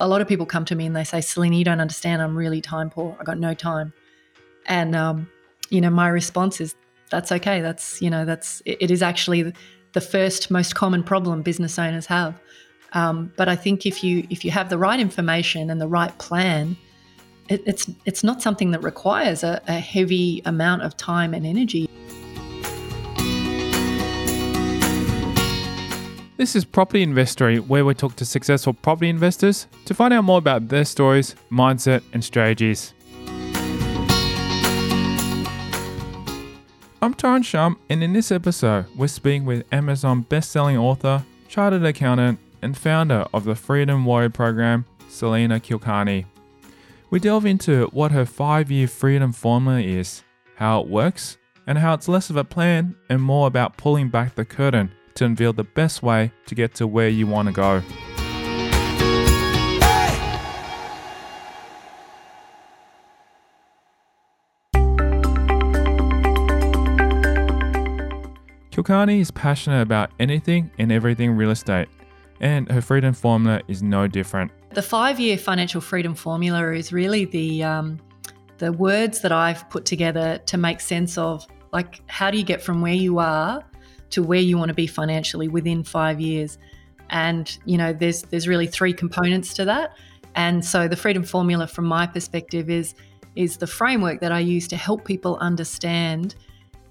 a lot of people come to me and they say, Salena, you don't understand. I'm really time poor. I got no time. And, um, you know, my response is, that's okay. That's, you know, that's, it, it is actually the first most common problem business owners have. Um, but I think if you if you have the right information and the right plan, it, it's it's not something that requires a, a heavy amount of time and energy. This is Property Investory, where we talk to successful property investors to find out more about their stories, mindset, and strategies. I'm Tyrone Shum, and in this episode, we're speaking with Amazon best-selling author, chartered accountant, and founder of the Freedom Warrior program, Salena Kulkarni. We delve into what her five-year freedom formula is, how it works, and how it's less of a plan and more about pulling back the curtain to unveil the best way to get to where you want to go. Kulkarni is passionate about anything and everything real estate, and her freedom formula is no different. The five-year financial freedom formula is really the um, the words that I've put together to make sense of like how do you get from where you are to where you want to be financially within five years. And you know, there's there's really three components to that. And so the freedom formula, from my perspective, is is the framework that I use to help people understand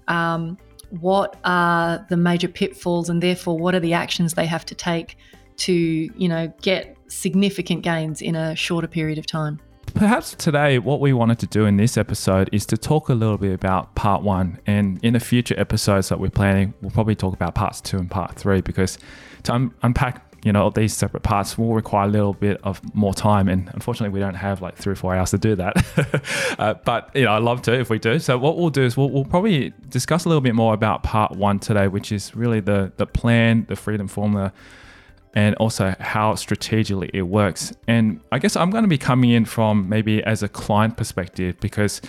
um, what are the major pitfalls, and therefore what are the actions they have to take to you know get significant gains in a shorter period of time. Perhaps today, what we wanted to do in this episode is to talk a little bit about part one. And in the future episodes that we're planning, we'll probably talk about parts two and part three because to un- unpack you know these separate parts will require a little bit of more time. And unfortunately we don't have like three or four hours to do that. Uh, but you know i love to if we do. So what we'll do is we'll, we'll, probably discuss a little bit more about part one today which is really the the plan the freedom formula and also how strategically it works. And I guess I'm going to be coming in from maybe as a client perspective because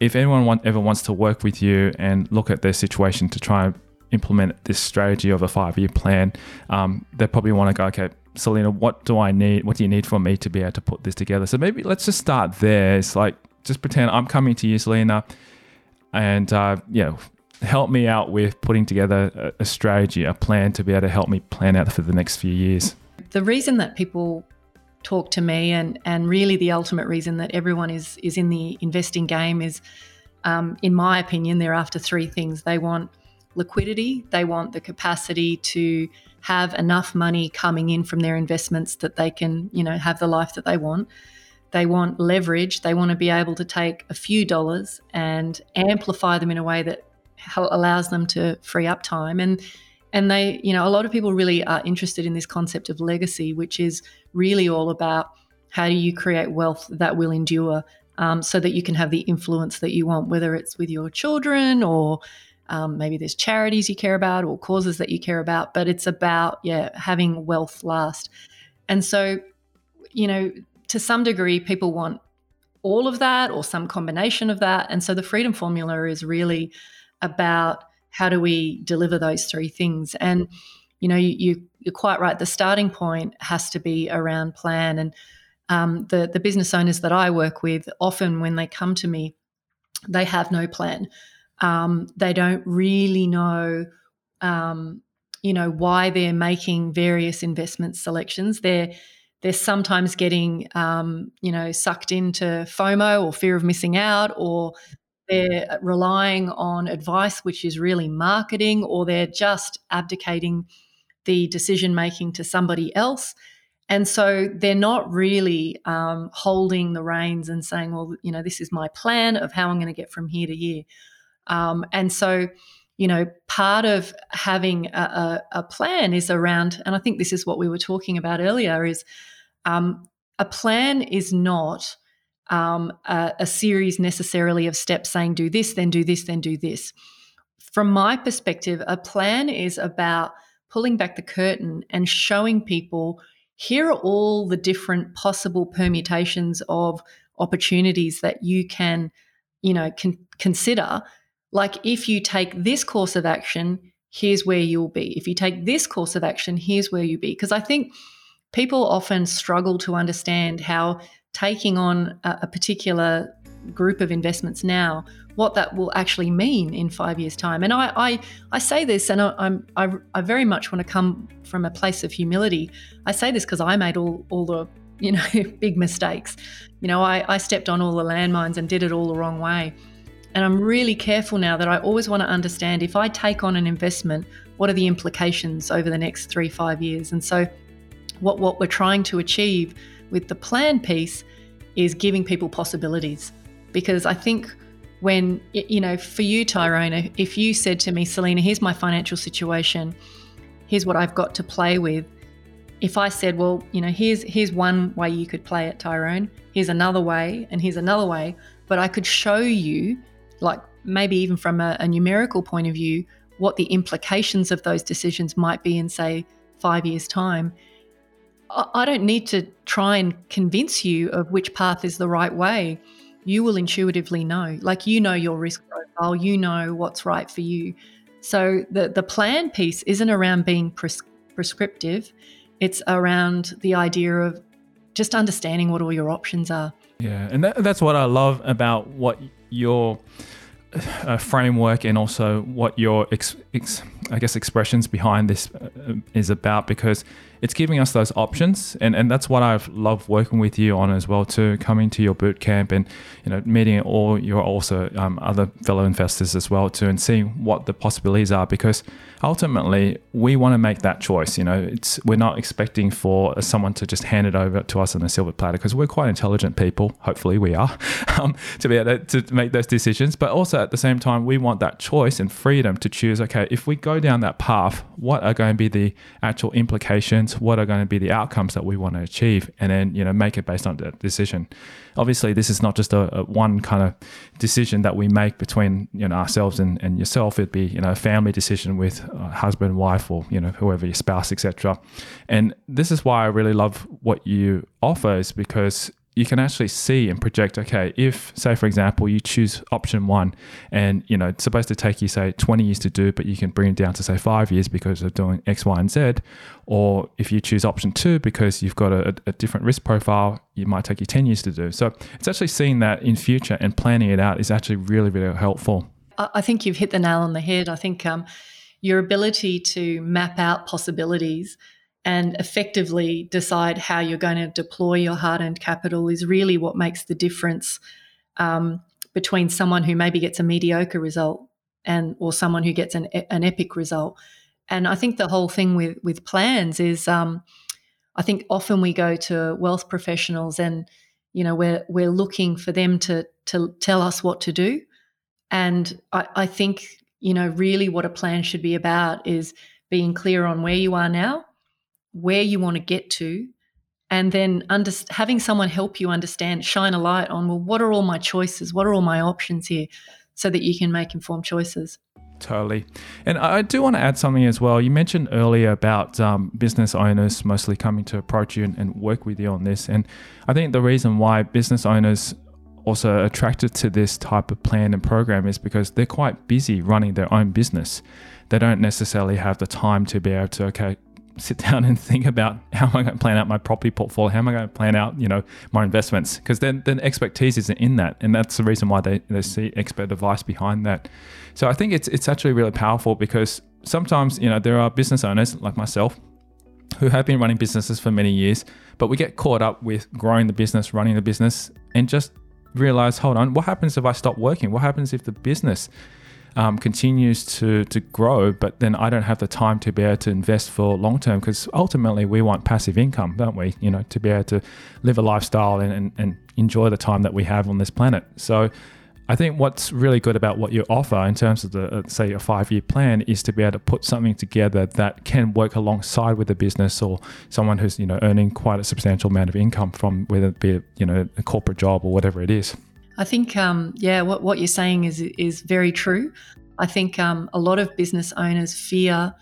if anyone want, ever wants to work with you and look at their situation to try and implement this strategy of a five year plan, um, they probably want to go, okay, Salena, what do I need? What do you need from me to be able to put this together? So maybe let's just start there. It's like, just pretend I'm coming to you, Salena, and uh, you know, help me out with putting together a, strategy, a plan to be able to help me plan out for the next few years. The reason that people talk to me and and really the ultimate reason that everyone is is in the investing game is um, in my opinion they're after three things they want liquidity they want the capacity to have enough money coming in from their investments that they can you know have the life that they want they want leverage they want to be able to take a few dollars and amplify them in a way that allows them to free up time. And and they you know a lot of people really are interested in this concept of legacy which is really all about how do you create wealth that will endure um, so that you can have the influence that you want whether it's with your children or um, maybe there's charities you care about or causes that you care about but it's about yeah having wealth last. And so you know to some degree people want all of that or some combination of that. And so the freedom formula is really about how do we deliver those three things. And you know you, you are quite right. The starting point has to be around plan. And um, the the business owners that I work with often when they come to me they have no plan. Um, they don't really know um, you know why they're making various investment selections. They're they're sometimes getting um, you know sucked into FOMO or fear of missing out or they're relying on advice which is really marketing, or they're just abdicating the decision making to somebody else. And so they're not really um, holding the reins and saying, well, you know, this is my plan of how I'm going to get from here to here. Um, and so, you know, part of having a, a, a, plan is around, and I think this is what we were talking about earlier, is um, a plan is not um, a, a series necessarily of steps saying do this, then do this, then do this. From my perspective, a plan is about pulling back the curtain and showing people here are all the different possible permutations of opportunities that you can, you know, consider. Like if you take this course of action, here's where you'll be. If you take this course of action, here's where you'll be. Because I think people often struggle to understand how taking on a, a particular group of investments now, what that will actually mean in five years' time. And I, I, I say this, and I, I'm, I, I very much want to come from a place of humility. I say this because I made all, all the you know big mistakes. You know, I, I stepped on all the landmines and did it all the wrong way. And I'm really careful now that I always want to understand if I take on an investment, what are the implications over the next three, five years? And so, what, what we're trying to achieve with the plan piece is giving people possibilities. Because I think when, you know, for you, Tyrone, if you said to me, Salena, here's my financial situation, here's what I've got to play with. If I said, well, you know, here's here's one way you could play it, Tyrone. Here's another way, and here's another way. But I could show you like maybe even from a, a numerical point of view, what the implications of those decisions might be in, say, five years' time. I don't need to try and convince you of which path is the right way. You will intuitively know. Like you know your risk profile, you know what's right for you. So the the plan piece isn't around being pres- prescriptive. It's around the idea of just understanding what all your options are. Yeah, and that, that's what I love about what your uh, framework and also what your ex, ex, I guess expressions behind this uh, is about because it's giving us those options and, and that's what I've loved working with you on as well too coming to your boot camp and you know meeting all your also um, other fellow investors as well too and seeing what the possibilities are because ultimately we want to make that choice you know? It's we're not expecting for someone to just hand it over to us on a silver platter because we're quite intelligent people hopefully we are um, to be able to make those decisions but also at the same time we want that choice and freedom to choose okay if we go down that path what are going to be the actual implications what are going to be the outcomes that we want to achieve, and then you know make it based on that decision. Obviously, this is not just a, a one kind of decision that we make between you know ourselves and, and yourself. It'd be you know a family decision with husband, wife, or you know whoever your spouse, etc. And this is why I really love what you offer, is because you can actually see and project okay if say for example you choose option one and you know it's supposed to take you say 20 years to do but you can bring it down to say five years because of doing x y and z. Or if you choose option two because you've got a, a different risk profile it might take you 10 years to do. So it's actually seeing that in future and planning it out is actually really really helpful. I think you've hit the nail on the head. I think um, your ability to map out possibilities and effectively decide how you're going to deploy your hard earned capital is really what makes the difference um, between someone who maybe gets a mediocre result and or someone who gets an, an epic result. And I think the whole thing with with plans is, um, I think often we go to wealth professionals and you know we're we're looking for them to to tell us what to do. And I, I think you know really what a plan should be about is being clear on where you are now where you want to get to, and then under, having someone help you understand, shine a light on, well, what are all my choices? What are all my options here? So that you can make informed choices. Totally. And I do want to add something as well. You mentioned earlier about um, business owners mostly coming to approach you and, and, work with you on this. And I think the reason why business owners also attracted to this type of plan and program is because they're quite busy running their own business. They don't necessarily have the time to be able to, okay, sit down and think about how am I going to plan out my property portfolio? How am I going to plan out, you know, my investments? Because then, then expertise isn't in that, and that's the reason why they, they see expert advice behind that. So I think it's it's actually really powerful because sometimes you know there are business owners like myself who have been running businesses for many years, but we get caught up with growing the business, running the business, and just realize, hold on, what happens if I stop working? What happens if the business um, continues to to grow, but then I don't have the time to be able to invest for long term because ultimately we want passive income, don't we? You know, to be able to live a lifestyle and, and, and enjoy the time that we have on this planet. So. I think what's really good about what you offer in terms of the uh, say a five year plan is to be able to put something together that can work alongside with a business or someone who's you know earning quite a substantial amount of income from whether it be you know a corporate job or whatever it is. I think, um, yeah, what, what you're saying is is very true. I think um, a lot of business owners fear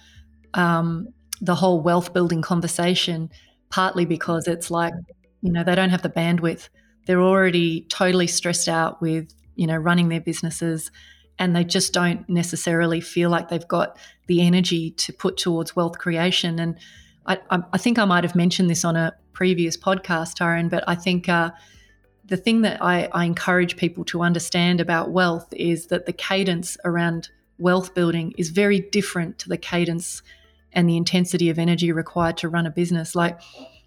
um, the whole wealth building conversation, partly because it's like, you know, they don't have the bandwidth. They're already totally stressed out with, you know, running their businesses, and they just don't necessarily feel like they've got the energy to put towards wealth creation. And I, I think I might have mentioned this on a previous podcast, Tyrone, but I think uh, the thing that I, I encourage people to understand about wealth is that the cadence around wealth building is very different to the cadence and the intensity of energy required to run a business. Like,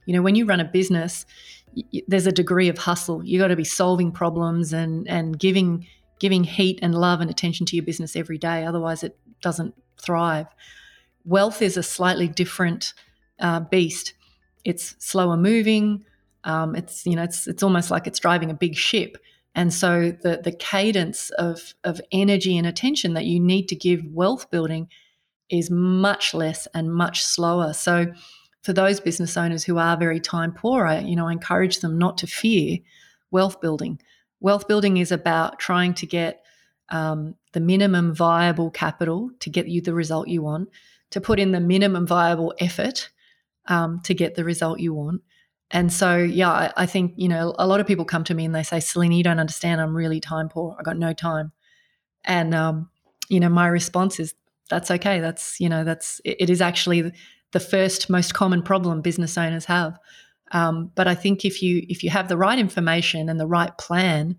you know, when you run a business, y- there's a degree of hustle. You got to be solving problems and and giving giving heat and love and attention to your business every day. Otherwise, it doesn't thrive. Wealth is a slightly different uh, beast. It's slower moving. Um, it's you know it's it's almost like it's driving a big ship. And so the the cadence of of energy and attention that you need to give wealth building is much less and much slower. So for those business owners who are very time poor, I, you know, I encourage them not to fear wealth building. Wealth building is about trying to get um, the minimum viable capital to get you the result you want, to put in the minimum viable effort um, to get the result you want. And so, yeah, I, I, think, you know, a lot of people come to me and they say, Salena, you don't understand. I'm really time poor. I got no time. And, um, you know, my response is, that's okay. That's you know that's it is actually the first most common problem business owners have. Um, but I think if you if you have the right information and the right plan,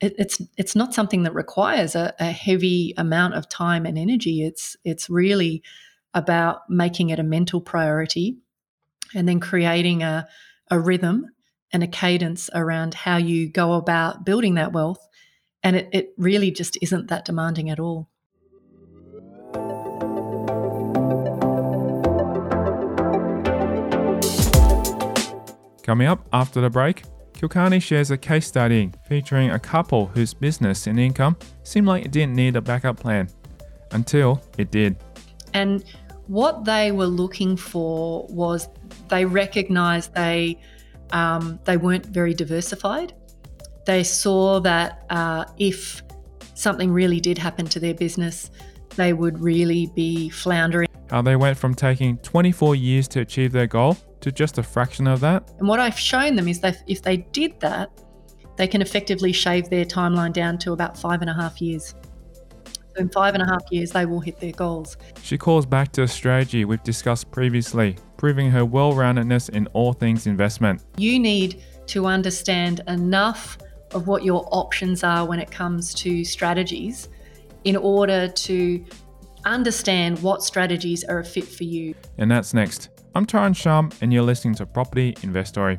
it, it's it's not something that requires a, a heavy amount of time and energy. It's it's really about making it a mental priority, and then creating a a rhythm and a cadence around how you go about building that wealth. And it, it really just isn't that demanding at all. Coming up after the break, Kulkarni shares a case study featuring a couple whose business and income seemed like it didn't need a backup plan until it did. And what they were looking for was they recognized they um, they weren't very diversified. They saw that uh, if something really did happen to their business, they would really be floundering. How they went from taking 24 years to achieve their goal to just a fraction of that. And what I've shown them is that if they did that, they can effectively shave their timeline down to about five and a half years. So in five and a half years, they will hit their goals. She calls back to a strategy we've discussed previously, proving her well roundedness in all things investment. You need to understand enough of what your options are when it comes to strategies in order to understand what strategies are a fit for you. And that's next. I'm Tyrone Shum, and you're listening to Property Investory.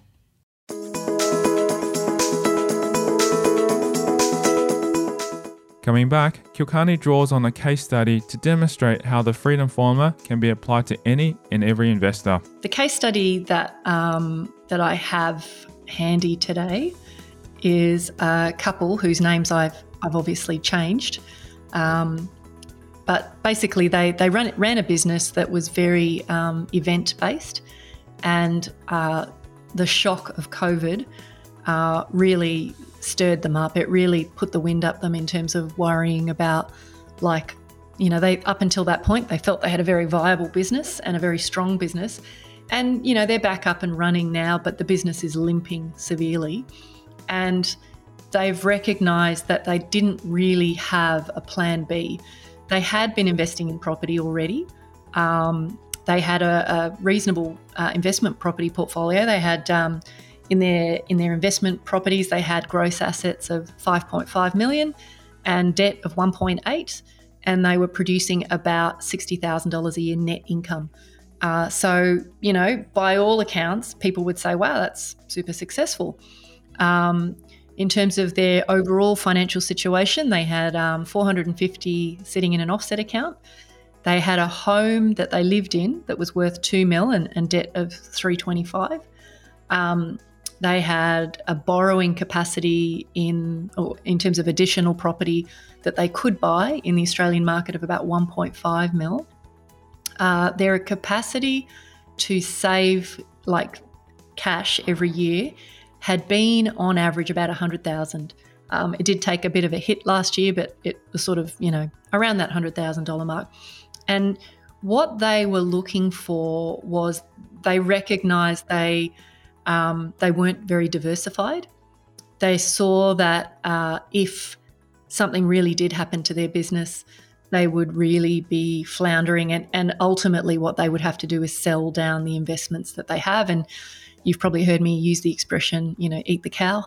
Coming back, Kulkarni draws on a case study to demonstrate how the freedom formula can be applied to any and every investor. The case study that um, that I have handy today is a couple whose names I've I've obviously changed, um, but basically they they ran ran a business that was very um, event based, and uh, the shock of COVID uh, really stirred them up. It really put the wind up them in terms of worrying about, like, you know, they up until that point they felt they had a very viable business and a very strong business, and you know they're back up and running now, but the business is limping severely, and they've recognised that they didn't really have a plan B. They had been investing in property already. Um, they had a, a reasonable uh, investment property portfolio. They had um, in their in their investment properties, they had gross assets of 5.5 million and debt of 1.8, and they were producing about $60,000 a year net income. Uh, so, you know, by all accounts, people would say, wow, that's super successful. Um, in terms of their overall financial situation, they had um, 450 sitting in an offset account. They had a home that they lived in that was worth two mil and, and debt of 325. Um, They had a borrowing capacity in, in terms of additional property that they could buy in the Australian market of about 1.5 mil. Uh, their capacity to save like cash every year had been on average about 100,000. Um, it did take a bit of a hit last year, but it was sort of, you know, around that $100,000 mark. And what they were looking for was they recognized they um, they weren't very diversified. They saw that uh, if something really did happen to their business, they would really be floundering. And, and ultimately, what they would have to do is sell down the investments that they have. And you've probably heard me use the expression, you know, eat the cow.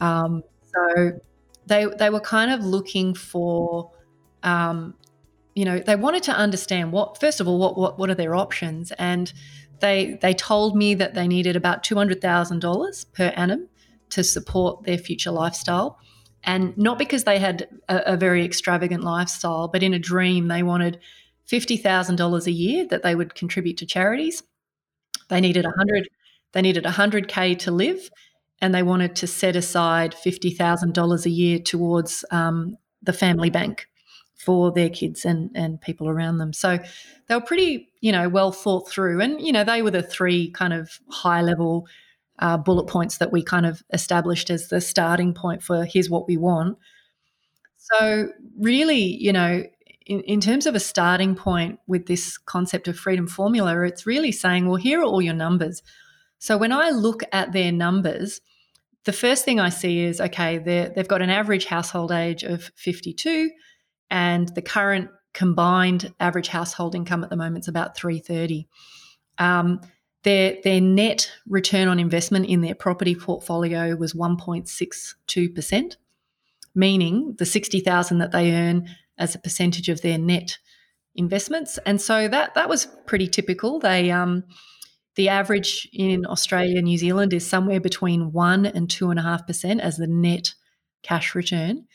Um, so they, they were kind of looking for, um, you know, they wanted to understand what, first of all, what, what, what are their options? And they, they told me that they needed about $200,000 per annum to support their future lifestyle. And not because they had a, a very extravagant lifestyle, but in a dream, they wanted $50,000 a year that they would contribute to charities. They needed 100 they needed 100k to live and they wanted to set aside $50,000 a year towards um, the family bank for their kids and, and people around them. So they were pretty, you know, well thought through. And, you know, they were the three kind of high level uh, bullet points that we kind of established as the starting point for here's what we want. So, really, you know, in, in terms of a starting point with this concept of freedom formula, it's really saying, well, here are all your numbers. So, when I look at their numbers, the first thing I see is okay, they've got an average household age of 52, and the current combined average household income at the moment is about 330. Um, their, their net return on investment in their property portfolio was 1.62%, meaning the 60,000 that they earn as a percentage of their net investments. And so that that was pretty typical. They um, the average in Australia and New Zealand is somewhere between one and two and a half percent as the net cash return.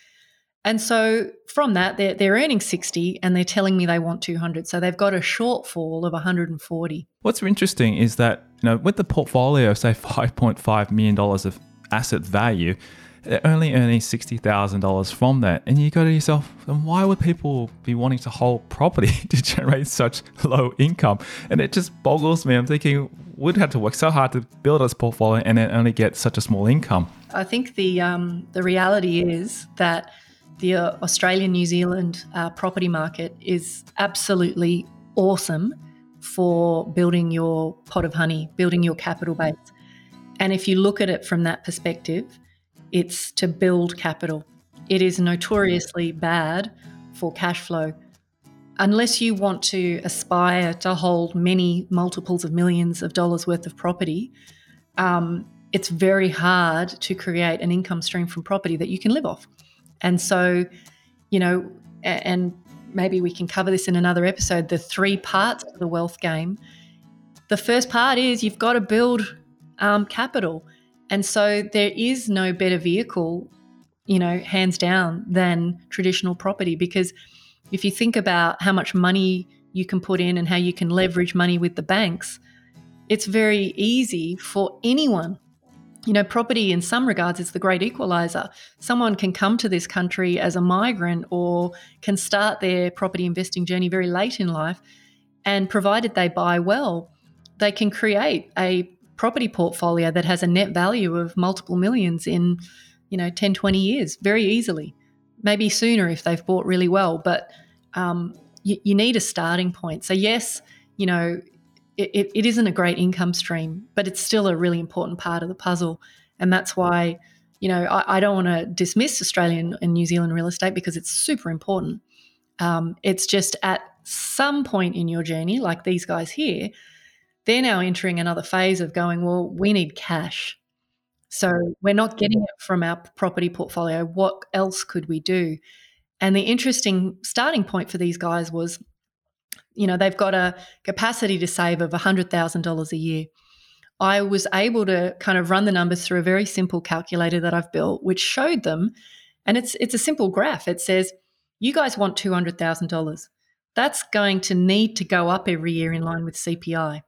And so from that, they're, they're earning 60 and they're telling me they want 200. So they've got a shortfall of 140. What's interesting is that, you know, with the portfolio, say $5.5 million of asset value, they're only earning $60,000 from that. And you go to yourself, and why would people be wanting to hold property to generate such low income? And it just boggles me. I'm thinking, we'd have to work so hard to build this portfolio and then only get such a small income. I think the um, the reality is that the uh, Australian New Zealand uh, property market is absolutely awesome for building your pot of honey, building your capital base. And if you look at it from that perspective, it's to build capital. It is notoriously bad for cash flow. Unless you want to aspire to hold many multiples of millions of dollars worth of property, um, it's very hard to create an income stream from property that you can live off. And so, you know, and maybe we can cover this in another episode the three parts of the wealth game. The first part is you've got to build um, capital. And so there is no better vehicle, you know, hands down, than traditional property. Because if you think about how much money you can put in and how you can leverage money with the banks, it's very easy for anyone you know, property in some regards is the great equalizer. Someone can come to this country as a migrant or can start their property investing journey very late in life. And provided they buy well, they can create a property portfolio that has a net value of multiple millions in, you know, 10, 20 years very easily. Maybe sooner if they've bought really well. But um, you, you need a starting point. So, yes, you know, it, it isn't a great income stream, but it's still a really important part of the puzzle. And that's why, you know, I, I don't want to dismiss Australian and New Zealand real estate because it's super important. Um, it's just at some point in your journey, like these guys here, they're now entering another phase of going, well, we need cash. So we're not getting it from our property portfolio. What else could we do? And the interesting starting point for these guys was you know, they've got a capacity to save of $100,000 a year. I was able to kind of run the numbers through a very simple calculator that I've built, which showed them, and it's it's a simple graph. It says, you guys want $200,000. That's going to need to go up every year in line with CPI.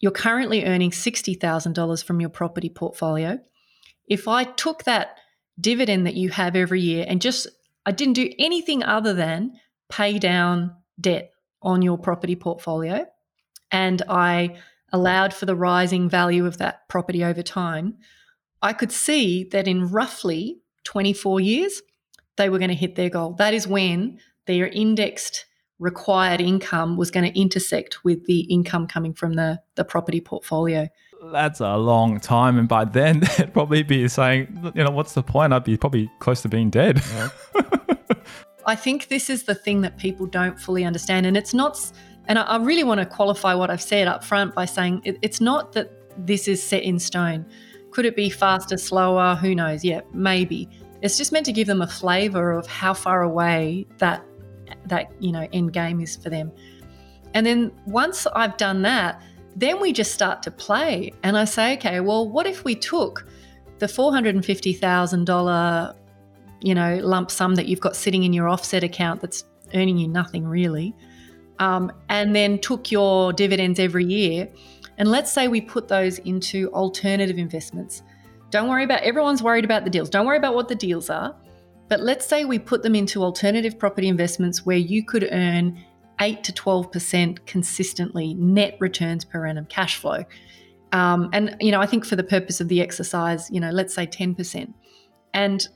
you're currently earning $60,000 from your property portfolio. If I took that dividend that you have every year and just I didn't do anything other than pay down debt on your property portfolio and I allowed for the rising value of that property over time, I could see that in roughly 24 years, they were going to hit their goal. That is when their indexed required income was going to intersect with the income coming from the, the property portfolio. That's a long time. And by then, they'd probably be saying, you know, what's the point? I'd be probably close to being dead. Yeah. I think this is the thing that people don't fully understand. And it's not, and I really want to qualify what I've said up front by saying it, it's not that this is set in stone. Could it be faster, slower? Who knows? Yeah, maybe. It's just meant to give them a flavor of how far away that that you know end game is for them. And then once I've done that, then we just start to play. And I say, okay, well, what if we took the $450,000 you know, lump sum that you've got sitting in your offset account that's earning you nothing really, um, and then took your dividends every year, and let's say we put those into alternative investments. Don't worry about everyone's worried about the deals. Don't worry about what the deals are. But let's say we put them into alternative property investments where you could earn 8 to 12% consistently net returns per annum cash flow. Um, and, you know, I think for the purpose of the exercise, you know, let's say 10%. And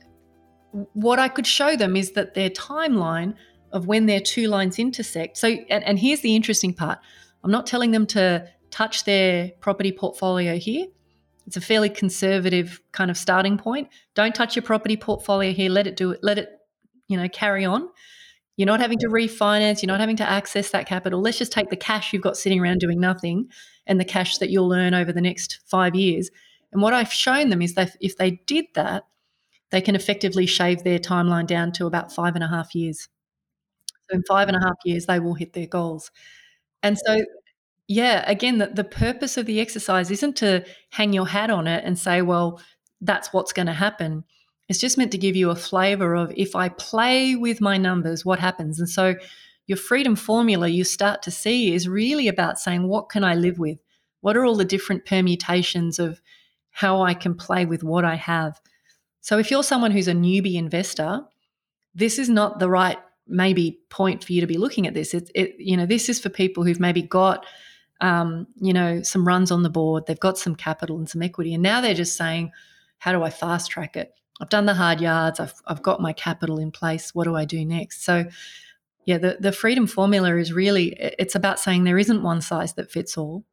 what I could show them is that their timeline of when their two lines intersect. So, and, and here's the interesting part I'm not telling them to touch their property portfolio here. It's a fairly conservative kind of starting point. Don't touch your property portfolio here. Let it do it. Let it, you know, carry on. You're not having to refinance. You're not having to access that capital. Let's just take the cash you've got sitting around doing nothing and the cash that you'll earn over the next five years. And what I've shown them is that if they did that, they can effectively shave their timeline down to about five and a half years. So in five and a half years, they will hit their goals. And so yeah, again, the, the purpose of the exercise isn't to hang your hat on it and say, well, that's what's going to happen. It's just meant to give you a flavor of if I play with my numbers, what happens? And so your freedom formula you start to see is really about saying, what can I live with? What are all the different permutations of how I can play with what I have? So if you're someone who's a newbie investor, this is not the right maybe point for you to be looking at this. It, it you know, this is for people who've maybe got um, you know, some runs on the board, they've got some capital and some equity, and now they're just saying, how do I fast track it? I've done the hard yards, I've, I've got my capital in place. What do I do next? So, yeah, the, the freedom formula is really it's about saying there isn't one size that fits all.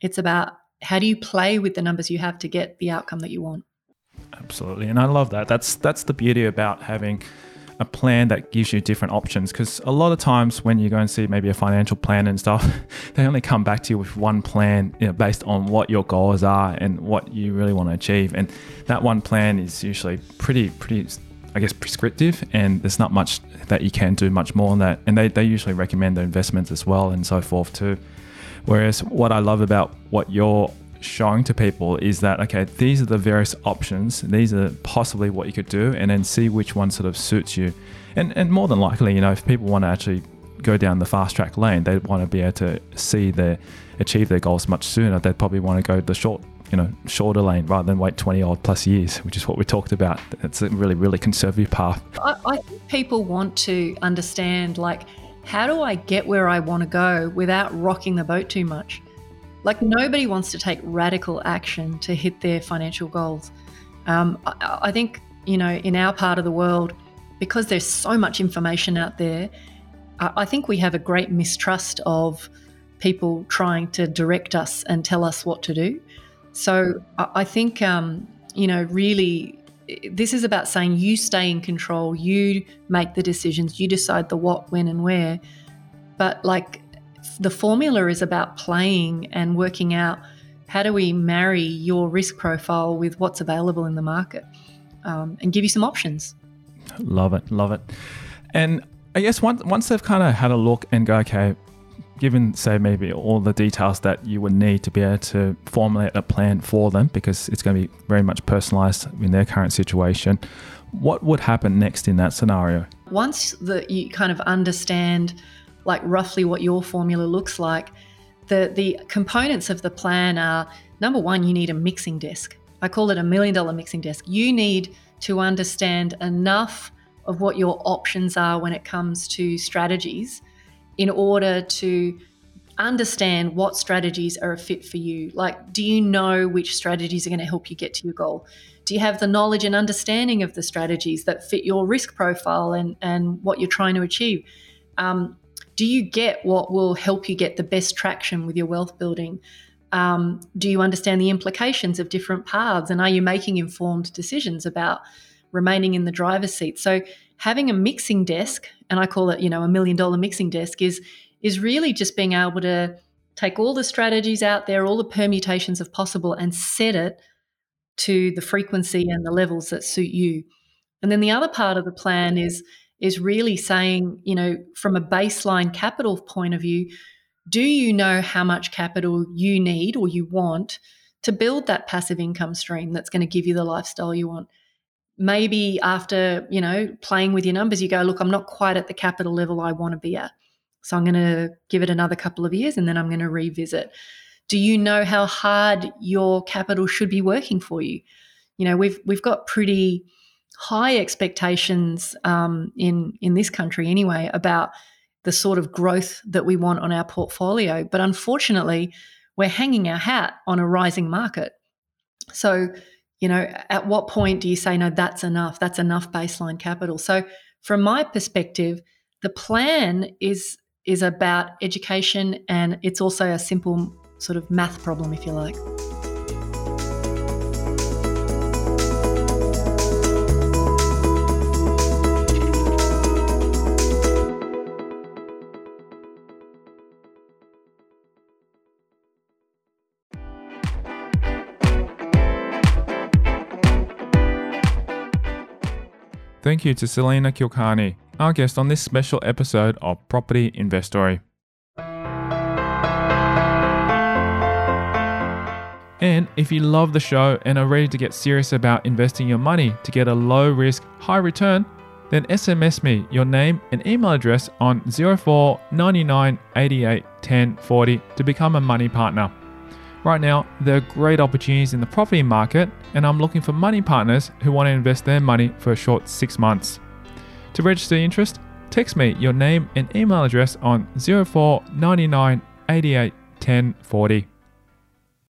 It's about how do you play with the numbers you have to get the outcome that you want. Absolutely, and I love that. That's that's the beauty about having a plan that gives you different options because a lot of times when you go and see maybe a financial plan and stuff they only come back to you with one plan you know, based on what your goals are and what you really want to achieve and that one plan is usually pretty pretty I guess prescriptive and there's not much that you can do much more on that and they, they usually recommend the investments as well and so forth too whereas what I love about what you're showing to people is that okay these are the various options. These are possibly what you could do and then see which one sort of suits you. And and more than likely you know if people want to actually go down the fast track lane they want to be able to see their achieve their goals much sooner. They'd probably want to go the short you know shorter lane rather than wait 20 odd plus years which is what we talked about. It's a really really conservative path. I, I think people want to understand like how do i get where i want to go without rocking the boat too much like nobody wants to take radical action to hit their financial goals. Um, I, I think, you know, in our part of the world, because there's so much information out there, I think we have a great mistrust of people trying to direct us and tell us what to do. So I think, um, you know, really, this is about saying you stay in control, you make the decisions, you decide the what, when, and where. But like the formula is about playing and working out how do we marry your risk profile with what's available in the market um, and give you some options. Love it, love it. And I guess once once they've kind of had a look and go, okay, given say maybe all the details that you would need to be able to formulate a plan for them because it's going to be very much personalized in their current situation. What would happen next in that scenario? Once that you kind of understand like roughly what your formula looks like, the the components of the plan are number one, you need a mixing desk. I call it a million dollar mixing desk. You need to understand enough of what your options are when it comes to strategies in order to understand what strategies are a fit for you. Like, do you know which strategies are going to help you get to your goal? Do you have the knowledge and understanding of the strategies that fit your risk profile and, and what you're trying to achieve? Um, do you get what will help you get the best traction with your wealth building? Um, do you understand the implications of different paths? And are you making informed decisions about remaining in the driver's seat? So, having a mixing desk, and I call it, you know, a million dollar mixing desk, is is really just being able to take all the strategies out there, all the permutations of possible, and set it to the frequency and the levels that suit you. And then the other part of the plan is is really saying, you know, from a baseline capital point of view, do you know how much capital you need or you want to build that passive income stream that's going to give you the lifestyle you want? Maybe after, you know, playing with your numbers, you go, look, I'm not quite at the capital level I want to be at. So I'm going to give it another couple of years and then I'm going to revisit. Do you know how hard your capital should be working for you? You know, we've we've got pretty high expectations um, in in this country anyway about the sort of growth that we want on our portfolio. But unfortunately, we're hanging our hat on a rising market. So, you know, at what point do you say, no, that's enough? That's enough baseline capital. So, from my perspective, the plan is is about education and it's also a simple sort of math problem, if you like. Thank you to Salena Kulkarni, our guest on this special episode of Property Investory. And if you love the show and are ready to get serious about investing your money to get a low risk, high return, then SMS me your name and email address on 04 99 88 10 40 to become a money partner. Right now, there are great opportunities in the property market, and I'm looking for money partners who want to invest their money for a short six months. To register interest, text me your name and email address on 04 99 88 10 40.